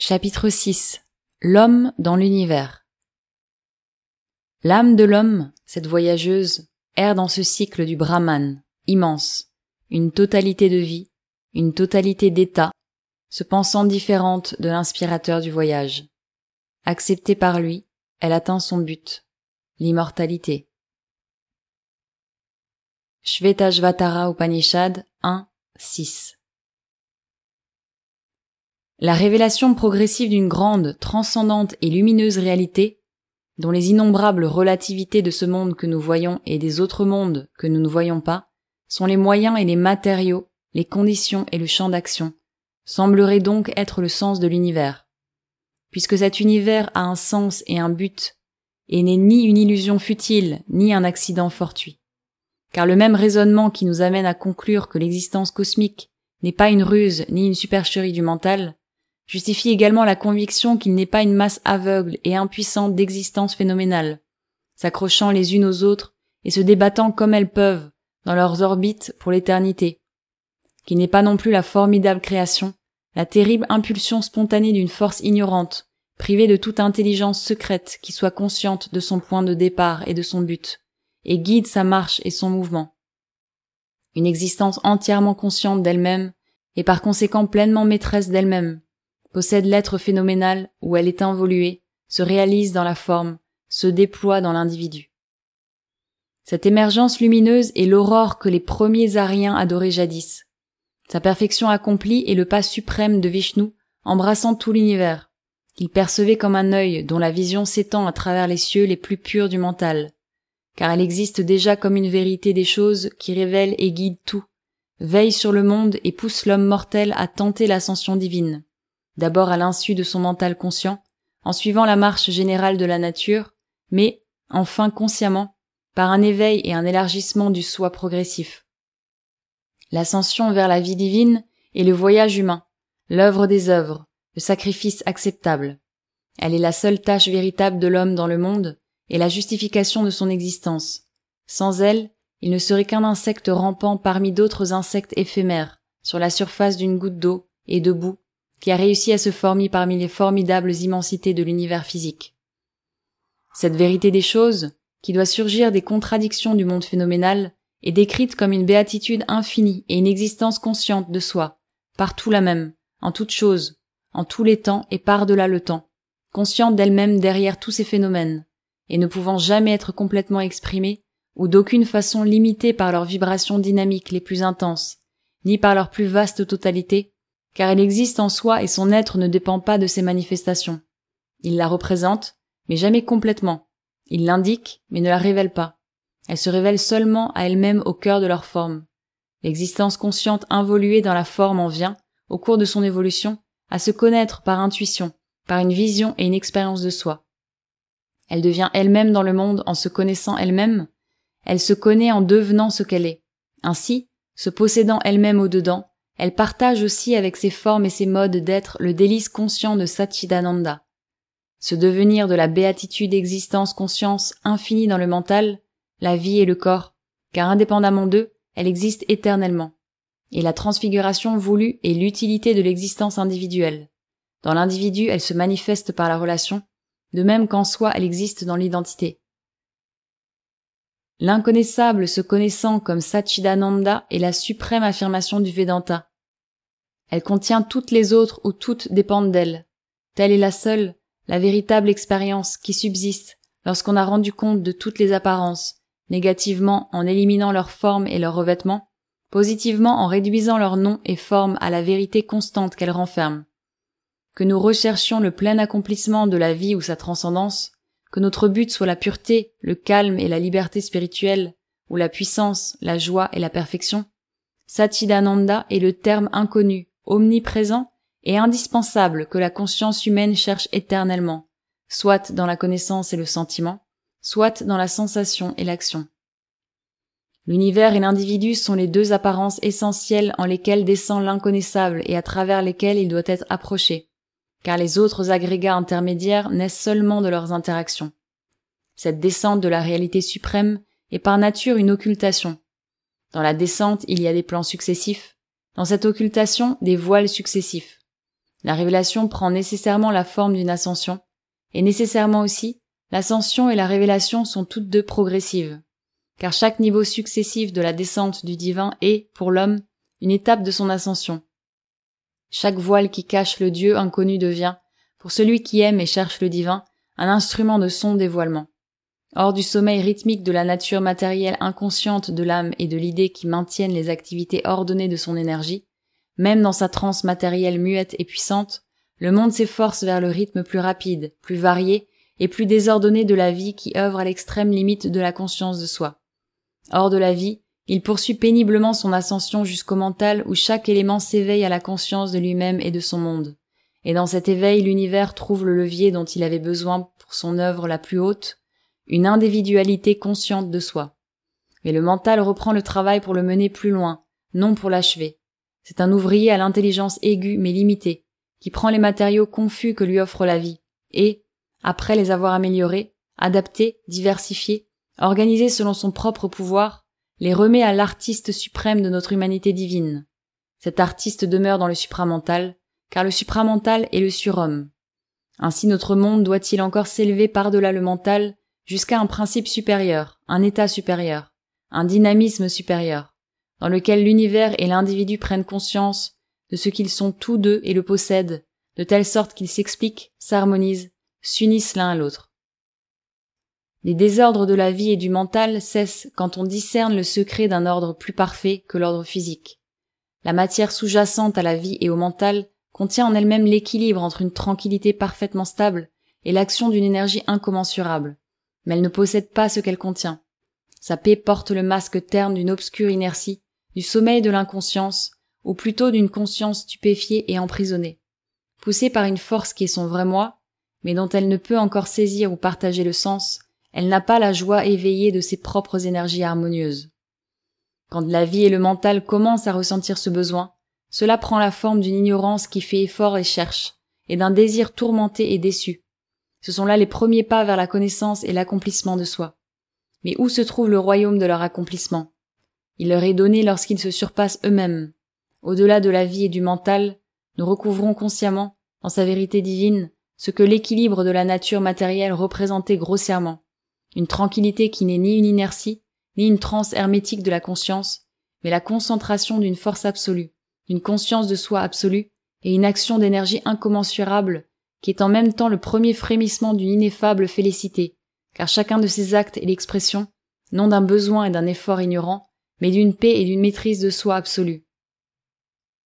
Chapitre 6 L'homme dans l'univers L'âme de l'homme, cette voyageuse, erre dans ce cycle du Brahman, immense, une totalité de vie, une totalité d'état, se pensant différente de l'inspirateur du voyage. Acceptée par lui, elle atteint son but, l'immortalité. Shvetashvatara Upanishad 1, 6 la révélation progressive d'une grande, transcendante et lumineuse réalité, dont les innombrables relativités de ce monde que nous voyons et des autres mondes que nous ne voyons pas, sont les moyens et les matériaux, les conditions et le champ d'action, semblerait donc être le sens de l'univers. Puisque cet univers a un sens et un but, et n'est ni une illusion futile, ni un accident fortuit. Car le même raisonnement qui nous amène à conclure que l'existence cosmique n'est pas une ruse ni une supercherie du mental, justifie également la conviction qu'il n'est pas une masse aveugle et impuissante d'existence phénoménale, s'accrochant les unes aux autres et se débattant comme elles peuvent dans leurs orbites pour l'éternité, qui n'est pas non plus la formidable création, la terrible impulsion spontanée d'une force ignorante, privée de toute intelligence secrète qui soit consciente de son point de départ et de son but, et guide sa marche et son mouvement. Une existence entièrement consciente d'elle-même, et par conséquent pleinement maîtresse d'elle-même, possède l'être phénoménal où elle est involuée, se réalise dans la forme, se déploie dans l'individu. Cette émergence lumineuse est l'aurore que les premiers Ariens adoraient jadis. Sa perfection accomplie est le pas suprême de Vishnu, embrassant tout l'univers, qu'il percevait comme un œil dont la vision s'étend à travers les cieux les plus purs du mental, car elle existe déjà comme une vérité des choses qui révèle et guide tout, veille sur le monde et pousse l'homme mortel à tenter l'ascension divine d'abord à l'insu de son mental conscient, en suivant la marche générale de la nature, mais, enfin consciemment, par un éveil et un élargissement du soi progressif. L'ascension vers la vie divine est le voyage humain, l'œuvre des œuvres, le sacrifice acceptable. Elle est la seule tâche véritable de l'homme dans le monde et la justification de son existence. Sans elle, il ne serait qu'un insecte rampant parmi d'autres insectes éphémères, sur la surface d'une goutte d'eau et debout, qui a réussi à se former parmi les formidables immensités de l'univers physique. Cette vérité des choses, qui doit surgir des contradictions du monde phénoménal, est décrite comme une béatitude infinie et une existence consciente de soi, partout la même, en toutes choses, en tous les temps et par-delà le temps, consciente d'elle-même derrière tous ces phénomènes, et ne pouvant jamais être complètement exprimée, ou d'aucune façon limitée par leurs vibrations dynamiques les plus intenses, ni par leur plus vaste totalité, car elle existe en soi et son être ne dépend pas de ses manifestations. Il la représente, mais jamais complètement. Il l'indique, mais ne la révèle pas. Elle se révèle seulement à elle-même au cœur de leur forme. L'existence consciente involuée dans la forme en vient, au cours de son évolution, à se connaître par intuition, par une vision et une expérience de soi. Elle devient elle-même dans le monde en se connaissant elle-même, elle se connaît en devenant ce qu'elle est. Ainsi, se possédant elle-même au-dedans, elle partage aussi avec ses formes et ses modes d'être le délice conscient de Satchidananda. Ce devenir de la béatitude existence conscience infinie dans le mental, la vie et le corps, car indépendamment d'eux, elle existe éternellement. Et la transfiguration voulue est l'utilité de l'existence individuelle. Dans l'individu, elle se manifeste par la relation, de même qu'en soi elle existe dans l'identité. L'inconnaissable se connaissant comme Satchidananda est la suprême affirmation du Vedanta, elle contient toutes les autres ou toutes dépendent d'elle. Telle est la seule, la véritable expérience qui subsiste lorsqu'on a rendu compte de toutes les apparences, négativement en éliminant leur forme et leur revêtement, positivement en réduisant leur nom et forme à la vérité constante qu'elles renferment. Que nous recherchions le plein accomplissement de la vie ou sa transcendance, que notre but soit la pureté, le calme et la liberté spirituelle, ou la puissance, la joie et la perfection, Satchidananda est le terme inconnu omniprésent et indispensable que la conscience humaine cherche éternellement, soit dans la connaissance et le sentiment, soit dans la sensation et l'action. L'univers et l'individu sont les deux apparences essentielles en lesquelles descend l'inconnaissable et à travers lesquelles il doit être approché, car les autres agrégats intermédiaires naissent seulement de leurs interactions. Cette descente de la réalité suprême est par nature une occultation. Dans la descente, il y a des plans successifs, dans cette occultation des voiles successifs. La révélation prend nécessairement la forme d'une ascension, et nécessairement aussi, l'ascension et la révélation sont toutes deux progressives, car chaque niveau successif de la descente du divin est, pour l'homme, une étape de son ascension. Chaque voile qui cache le Dieu inconnu devient, pour celui qui aime et cherche le divin, un instrument de son dévoilement. Hors du sommeil rythmique de la nature matérielle inconsciente de l'âme et de l'idée qui maintiennent les activités ordonnées de son énergie, même dans sa transe matérielle muette et puissante, le monde s'efforce vers le rythme plus rapide, plus varié et plus désordonné de la vie qui œuvre à l'extrême limite de la conscience de soi. Hors de la vie, il poursuit péniblement son ascension jusqu'au mental où chaque élément s'éveille à la conscience de lui-même et de son monde. Et dans cet éveil, l'univers trouve le levier dont il avait besoin pour son œuvre la plus haute, une individualité consciente de soi. Mais le mental reprend le travail pour le mener plus loin, non pour l'achever. C'est un ouvrier à l'intelligence aiguë mais limitée, qui prend les matériaux confus que lui offre la vie, et, après les avoir améliorés, adaptés, diversifiés, organisés selon son propre pouvoir, les remet à l'artiste suprême de notre humanité divine. Cet artiste demeure dans le supramental, car le supramental est le surhomme. Ainsi notre monde doit-il encore s'élever par-delà le mental jusqu'à un principe supérieur, un état supérieur, un dynamisme supérieur, dans lequel l'univers et l'individu prennent conscience de ce qu'ils sont tous deux et le possèdent, de telle sorte qu'ils s'expliquent, s'harmonisent, s'unissent l'un à l'autre. Les désordres de la vie et du mental cessent quand on discerne le secret d'un ordre plus parfait que l'ordre physique. La matière sous-jacente à la vie et au mental contient en elle-même l'équilibre entre une tranquillité parfaitement stable et l'action d'une énergie incommensurable mais elle ne possède pas ce qu'elle contient. Sa paix porte le masque terne d'une obscure inertie, du sommeil de l'inconscience, ou plutôt d'une conscience stupéfiée et emprisonnée. Poussée par une force qui est son vrai moi, mais dont elle ne peut encore saisir ou partager le sens, elle n'a pas la joie éveillée de ses propres énergies harmonieuses. Quand la vie et le mental commencent à ressentir ce besoin, cela prend la forme d'une ignorance qui fait effort et cherche, et d'un désir tourmenté et déçu, ce sont là les premiers pas vers la connaissance et l'accomplissement de soi. Mais où se trouve le royaume de leur accomplissement? Il leur est donné lorsqu'ils se surpassent eux-mêmes. Au-delà de la vie et du mental, nous recouvrons consciemment, dans sa vérité divine, ce que l'équilibre de la nature matérielle représentait grossièrement. Une tranquillité qui n'est ni une inertie, ni une transe hermétique de la conscience, mais la concentration d'une force absolue, d'une conscience de soi absolue, et une action d'énergie incommensurable qui est en même temps le premier frémissement d'une ineffable félicité, car chacun de ces actes est l'expression, non d'un besoin et d'un effort ignorant, mais d'une paix et d'une maîtrise de soi absolue.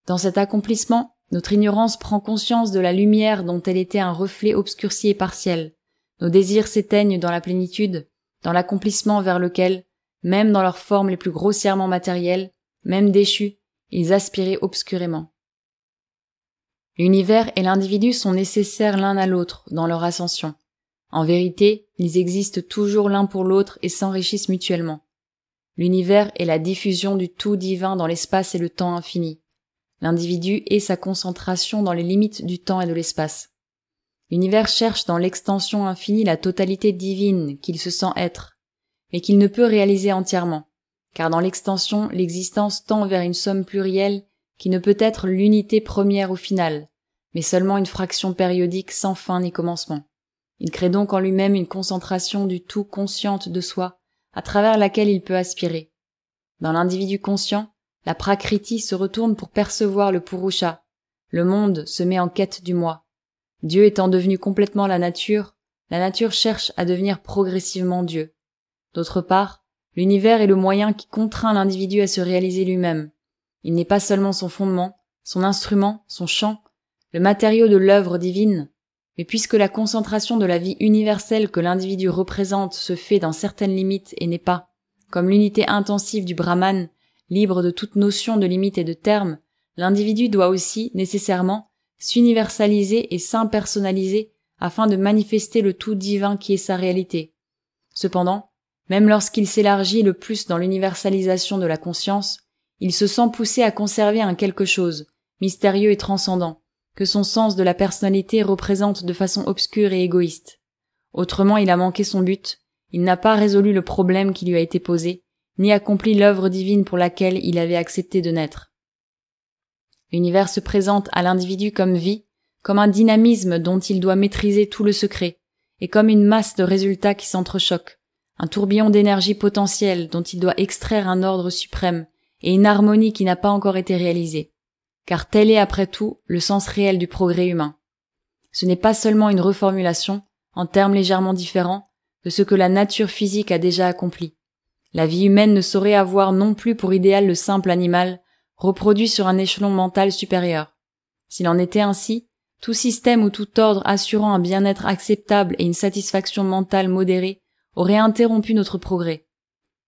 Dans cet accomplissement, notre ignorance prend conscience de la lumière dont elle était un reflet obscurci et partiel. Nos désirs s'éteignent dans la plénitude, dans l'accomplissement vers lequel, même dans leurs formes les plus grossièrement matérielles, même déchus, ils aspiraient obscurément. L'univers et l'individu sont nécessaires l'un à l'autre dans leur ascension. En vérité, ils existent toujours l'un pour l'autre et s'enrichissent mutuellement. L'univers est la diffusion du tout divin dans l'espace et le temps infini. L'individu est sa concentration dans les limites du temps et de l'espace. L'univers cherche dans l'extension infinie la totalité divine qu'il se sent être, mais qu'il ne peut réaliser entièrement, car dans l'extension l'existence tend vers une somme plurielle qui ne peut être l'unité première ou finale, mais seulement une fraction périodique sans fin ni commencement. Il crée donc en lui-même une concentration du tout consciente de soi, à travers laquelle il peut aspirer. Dans l'individu conscient, la prakriti se retourne pour percevoir le purusha. Le monde se met en quête du moi. Dieu étant devenu complètement la nature, la nature cherche à devenir progressivement Dieu. D'autre part, l'univers est le moyen qui contraint l'individu à se réaliser lui-même, il n'est pas seulement son fondement, son instrument, son chant, le matériau de l'œuvre divine, mais puisque la concentration de la vie universelle que l'individu représente se fait dans certaines limites et n'est pas, comme l'unité intensive du Brahman, libre de toute notion de limite et de terme, l'individu doit aussi, nécessairement, s'universaliser et s'impersonnaliser afin de manifester le tout divin qui est sa réalité. Cependant, même lorsqu'il s'élargit le plus dans l'universalisation de la conscience, il se sent poussé à conserver un quelque chose, mystérieux et transcendant, que son sens de la personnalité représente de façon obscure et égoïste. Autrement il a manqué son but, il n'a pas résolu le problème qui lui a été posé, ni accompli l'œuvre divine pour laquelle il avait accepté de naître. L'univers se présente à l'individu comme vie, comme un dynamisme dont il doit maîtriser tout le secret, et comme une masse de résultats qui s'entrechoquent, un tourbillon d'énergie potentielle dont il doit extraire un ordre suprême, et une harmonie qui n'a pas encore été réalisée. Car tel est après tout le sens réel du progrès humain. Ce n'est pas seulement une reformulation, en termes légèrement différents, de ce que la nature physique a déjà accompli. La vie humaine ne saurait avoir non plus pour idéal le simple animal, reproduit sur un échelon mental supérieur. S'il en était ainsi, tout système ou tout ordre assurant un bien-être acceptable et une satisfaction mentale modérée aurait interrompu notre progrès.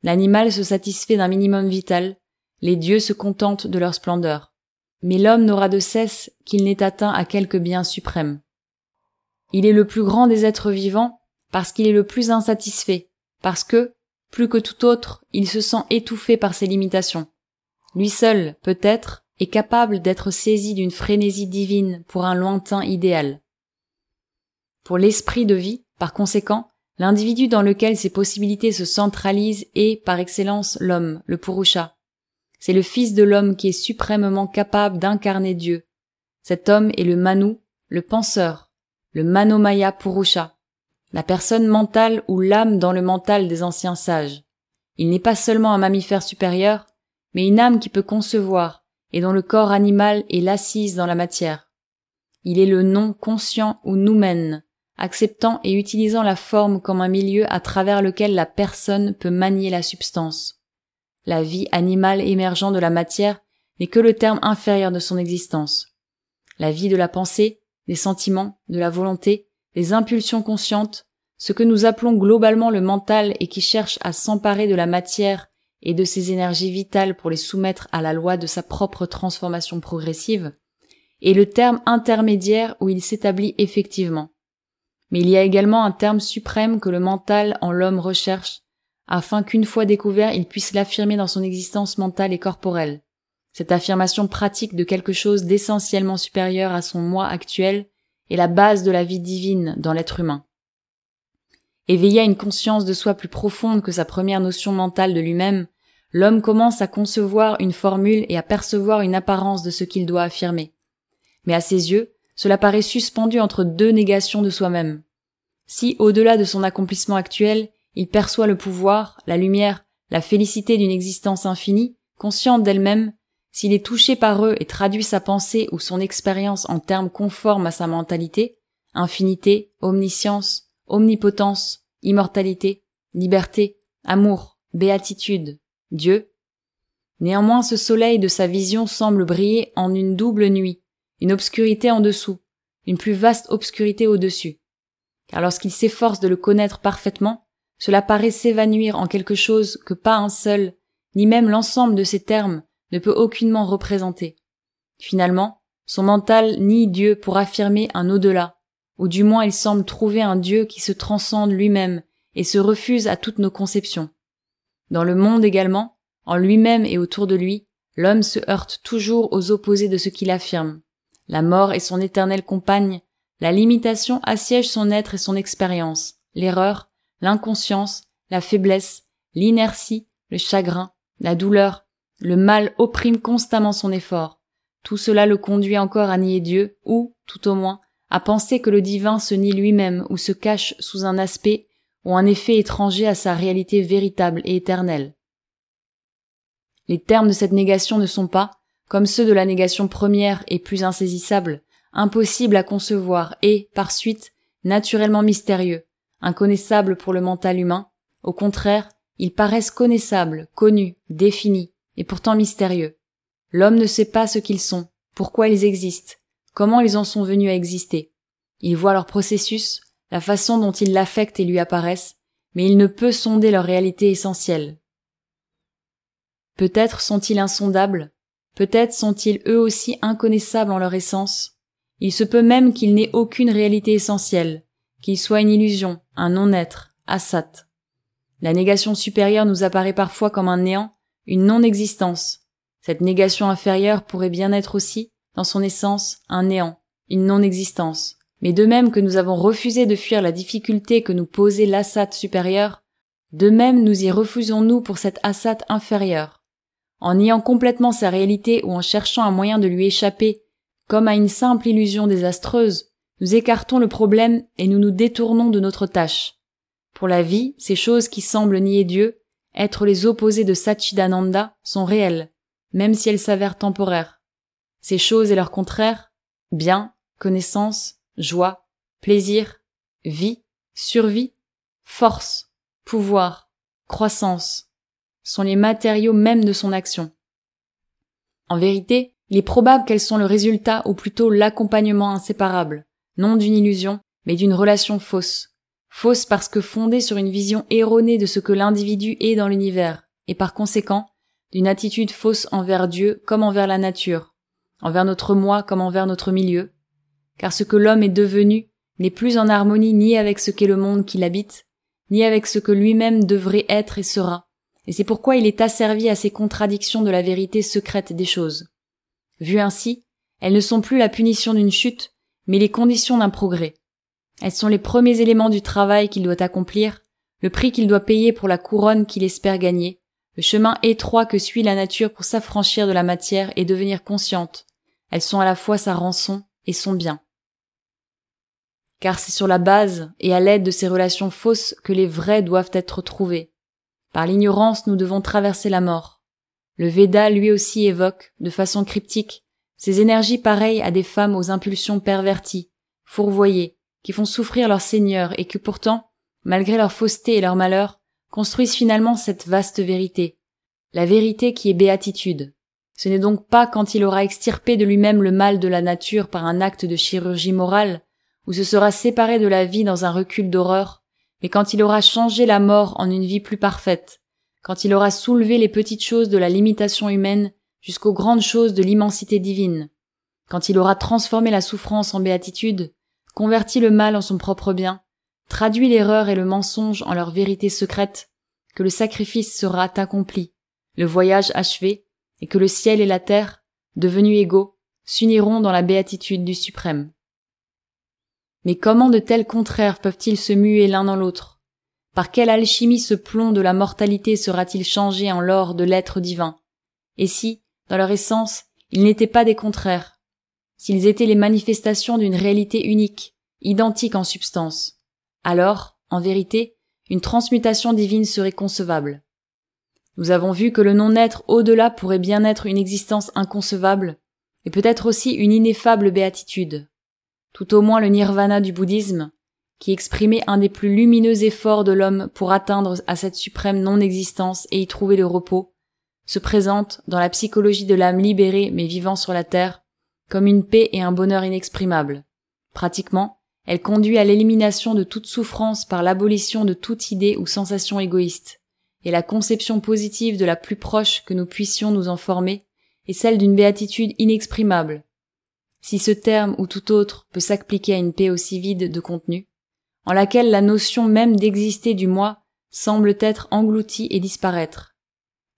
L'animal se satisfait d'un minimum vital, les dieux se contentent de leur splendeur. Mais l'homme n'aura de cesse qu'il n'ait atteint à quelque bien suprême. Il est le plus grand des êtres vivants parce qu'il est le plus insatisfait, parce que, plus que tout autre, il se sent étouffé par ses limitations. Lui seul, peut-être, est capable d'être saisi d'une frénésie divine pour un lointain idéal. Pour l'esprit de vie, par conséquent, l'individu dans lequel ses possibilités se centralisent est, par excellence, l'homme, le Purusha. C'est le fils de l'homme qui est suprêmement capable d'incarner Dieu. Cet homme est le Manu, le penseur, le Manomaya Purusha, la personne mentale ou l'âme dans le mental des anciens sages. Il n'est pas seulement un mammifère supérieur, mais une âme qui peut concevoir, et dont le corps animal est l'assise dans la matière. Il est le non conscient ou noumen, acceptant et utilisant la forme comme un milieu à travers lequel la personne peut manier la substance. La vie animale émergeant de la matière n'est que le terme inférieur de son existence. La vie de la pensée, des sentiments, de la volonté, des impulsions conscientes, ce que nous appelons globalement le mental et qui cherche à s'emparer de la matière et de ses énergies vitales pour les soumettre à la loi de sa propre transformation progressive, est le terme intermédiaire où il s'établit effectivement. Mais il y a également un terme suprême que le mental en l'homme recherche, afin qu'une fois découvert il puisse l'affirmer dans son existence mentale et corporelle. Cette affirmation pratique de quelque chose d'essentiellement supérieur à son moi actuel est la base de la vie divine dans l'être humain. Éveillé à une conscience de soi plus profonde que sa première notion mentale de lui-même, l'homme commence à concevoir une formule et à percevoir une apparence de ce qu'il doit affirmer. Mais à ses yeux, cela paraît suspendu entre deux négations de soi-même. Si, au-delà de son accomplissement actuel, il perçoit le pouvoir, la lumière, la félicité d'une existence infinie, consciente d'elle-même, s'il est touché par eux et traduit sa pensée ou son expérience en termes conformes à sa mentalité, infinité, omniscience, omnipotence, immortalité, liberté, amour, béatitude, Dieu. Néanmoins ce soleil de sa vision semble briller en une double nuit, une obscurité en dessous, une plus vaste obscurité au-dessus. Car lorsqu'il s'efforce de le connaître parfaitement, cela paraît s'évanouir en quelque chose que pas un seul, ni même l'ensemble de ces termes, ne peut aucunement représenter. Finalement, son mental nie Dieu pour affirmer un au-delà, ou du moins il semble trouver un Dieu qui se transcende lui-même et se refuse à toutes nos conceptions. Dans le monde également, en lui-même et autour de lui, l'homme se heurte toujours aux opposés de ce qu'il affirme. La mort est son éternelle compagne, la limitation assiège son être et son expérience, l'erreur, l'inconscience, la faiblesse, l'inertie, le chagrin, la douleur, le mal opprime constamment son effort. Tout cela le conduit encore à nier Dieu, ou, tout au moins, à penser que le divin se nie lui-même ou se cache sous un aspect ou un effet étranger à sa réalité véritable et éternelle. Les termes de cette négation ne sont pas, comme ceux de la négation première et plus insaisissable, impossibles à concevoir et, par suite, naturellement mystérieux, inconnaissables pour le mental humain. Au contraire, ils paraissent connaissables, connus, définis, et pourtant mystérieux. L'homme ne sait pas ce qu'ils sont, pourquoi ils existent, comment ils en sont venus à exister. Il voit leur processus, la façon dont ils l'affectent et lui apparaissent, mais il ne peut sonder leur réalité essentielle. Peut-être sont-ils insondables, peut-être sont-ils eux aussi inconnaissables en leur essence. Il se peut même qu'ils n'aient aucune réalité essentielle, qu'ils soient une illusion, un non-être, asat. La négation supérieure nous apparaît parfois comme un néant, une non-existence. Cette négation inférieure pourrait bien être aussi, dans son essence, un néant, une non-existence. Mais de même que nous avons refusé de fuir la difficulté que nous posait l'assat supérieur, de même nous y refusons-nous pour cette assat inférieure. En niant complètement sa réalité ou en cherchant un moyen de lui échapper, comme à une simple illusion désastreuse, nous écartons le problème et nous nous détournons de notre tâche. Pour la vie, ces choses qui semblent nier Dieu, être les opposés de Satchidananda, sont réelles, même si elles s'avèrent temporaires. Ces choses et leurs contraires, bien, connaissance, joie, plaisir, vie, survie, force, pouvoir, croissance, sont les matériaux mêmes de son action. En vérité, il est probable qu'elles sont le résultat ou plutôt l'accompagnement inséparable, non d'une illusion, mais d'une relation fausse. Fausse parce que fondée sur une vision erronée de ce que l'individu est dans l'univers, et par conséquent, d'une attitude fausse envers Dieu comme envers la nature, envers notre moi comme envers notre milieu, car ce que l'homme est devenu n'est plus en harmonie ni avec ce qu'est le monde qui l'habite, ni avec ce que lui-même devrait être et sera, et c'est pourquoi il est asservi à ces contradictions de la vérité secrète des choses. Vues ainsi, elles ne sont plus la punition d'une chute, mais les conditions d'un progrès. Elles sont les premiers éléments du travail qu'il doit accomplir, le prix qu'il doit payer pour la couronne qu'il espère gagner, le chemin étroit que suit la nature pour s'affranchir de la matière et devenir consciente. Elles sont à la fois sa rançon et son bien. Car c'est sur la base et à l'aide de ces relations fausses que les vrais doivent être trouvés. Par l'ignorance, nous devons traverser la mort. Le Veda lui aussi évoque, de façon cryptique, ces énergies pareilles à des femmes aux impulsions perverties, fourvoyées, qui font souffrir leur seigneur et que pourtant, malgré leur fausseté et leur malheur, construisent finalement cette vaste vérité. La vérité qui est béatitude. Ce n'est donc pas quand il aura extirpé de lui-même le mal de la nature par un acte de chirurgie morale, ou se sera séparé de la vie dans un recul d'horreur, mais quand il aura changé la mort en une vie plus parfaite, quand il aura soulevé les petites choses de la limitation humaine jusqu'aux grandes choses de l'immensité divine, quand il aura transformé la souffrance en béatitude, converti le mal en son propre bien, traduit l'erreur et le mensonge en leur vérité secrète, que le sacrifice sera accompli, le voyage achevé, et que le ciel et la terre, devenus égaux, s'uniront dans la béatitude du suprême. Mais comment de tels contraires peuvent-ils se muer l'un dans l'autre? Par quelle alchimie ce plomb de la mortalité sera-t-il changé en l'or de l'être divin? Et si, dans leur essence, ils n'étaient pas des contraires S'ils étaient les manifestations d'une réalité unique, identique en substance Alors, en vérité, une transmutation divine serait concevable. Nous avons vu que le non-être au-delà pourrait bien être une existence inconcevable, et peut-être aussi une ineffable béatitude tout au moins le nirvana du bouddhisme, qui exprimait un des plus lumineux efforts de l'homme pour atteindre à cette suprême non-existence et y trouver le repos, se présente, dans la psychologie de l'âme libérée mais vivant sur la terre, comme une paix et un bonheur inexprimables. Pratiquement, elle conduit à l'élimination de toute souffrance par l'abolition de toute idée ou sensation égoïste, et la conception positive de la plus proche que nous puissions nous en former est celle d'une béatitude inexprimable, si ce terme ou tout autre peut s'appliquer à une paix aussi vide de contenu, en laquelle la notion même d'exister du moi semble être engloutie et disparaître.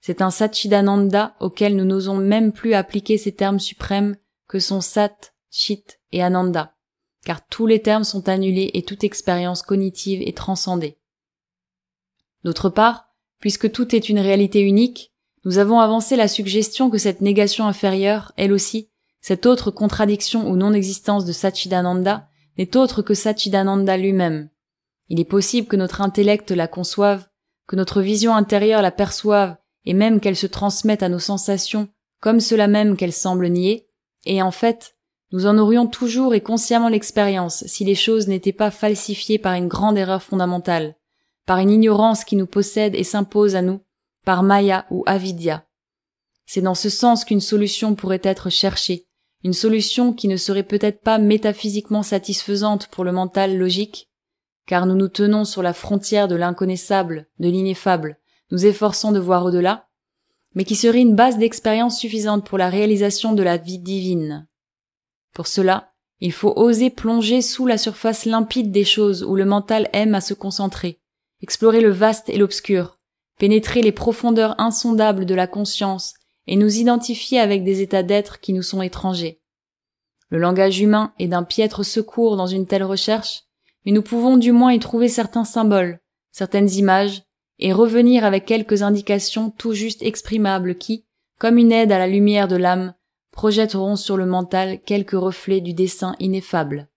C'est un Satchidananda auquel nous n'osons même plus appliquer ces termes suprêmes que sont Sat, Chit et Ananda, car tous les termes sont annulés et toute expérience cognitive est transcendée. D'autre part, puisque tout est une réalité unique, nous avons avancé la suggestion que cette négation inférieure, elle aussi, cette autre contradiction ou non-existence de Satchidananda n'est autre que Satchidananda lui-même. Il est possible que notre intellect la conçoive, que notre vision intérieure la perçoive et même qu'elle se transmette à nos sensations comme cela même qu'elle semble nier, et en fait, nous en aurions toujours et consciemment l'expérience si les choses n'étaient pas falsifiées par une grande erreur fondamentale, par une ignorance qui nous possède et s'impose à nous, par Maya ou Avidya. C'est dans ce sens qu'une solution pourrait être cherchée, une solution qui ne serait peut-être pas métaphysiquement satisfaisante pour le mental logique, car nous nous tenons sur la frontière de l'inconnaissable, de l'ineffable, nous efforçons de voir au-delà, mais qui serait une base d'expérience suffisante pour la réalisation de la vie divine. Pour cela, il faut oser plonger sous la surface limpide des choses où le mental aime à se concentrer, explorer le vaste et l'obscur, pénétrer les profondeurs insondables de la conscience et nous identifier avec des états d'être qui nous sont étrangers. Le langage humain est d'un piètre secours dans une telle recherche, mais nous pouvons du moins y trouver certains symboles, certaines images, et revenir avec quelques indications tout juste exprimables qui, comme une aide à la lumière de l'âme, projetteront sur le mental quelques reflets du dessin ineffable.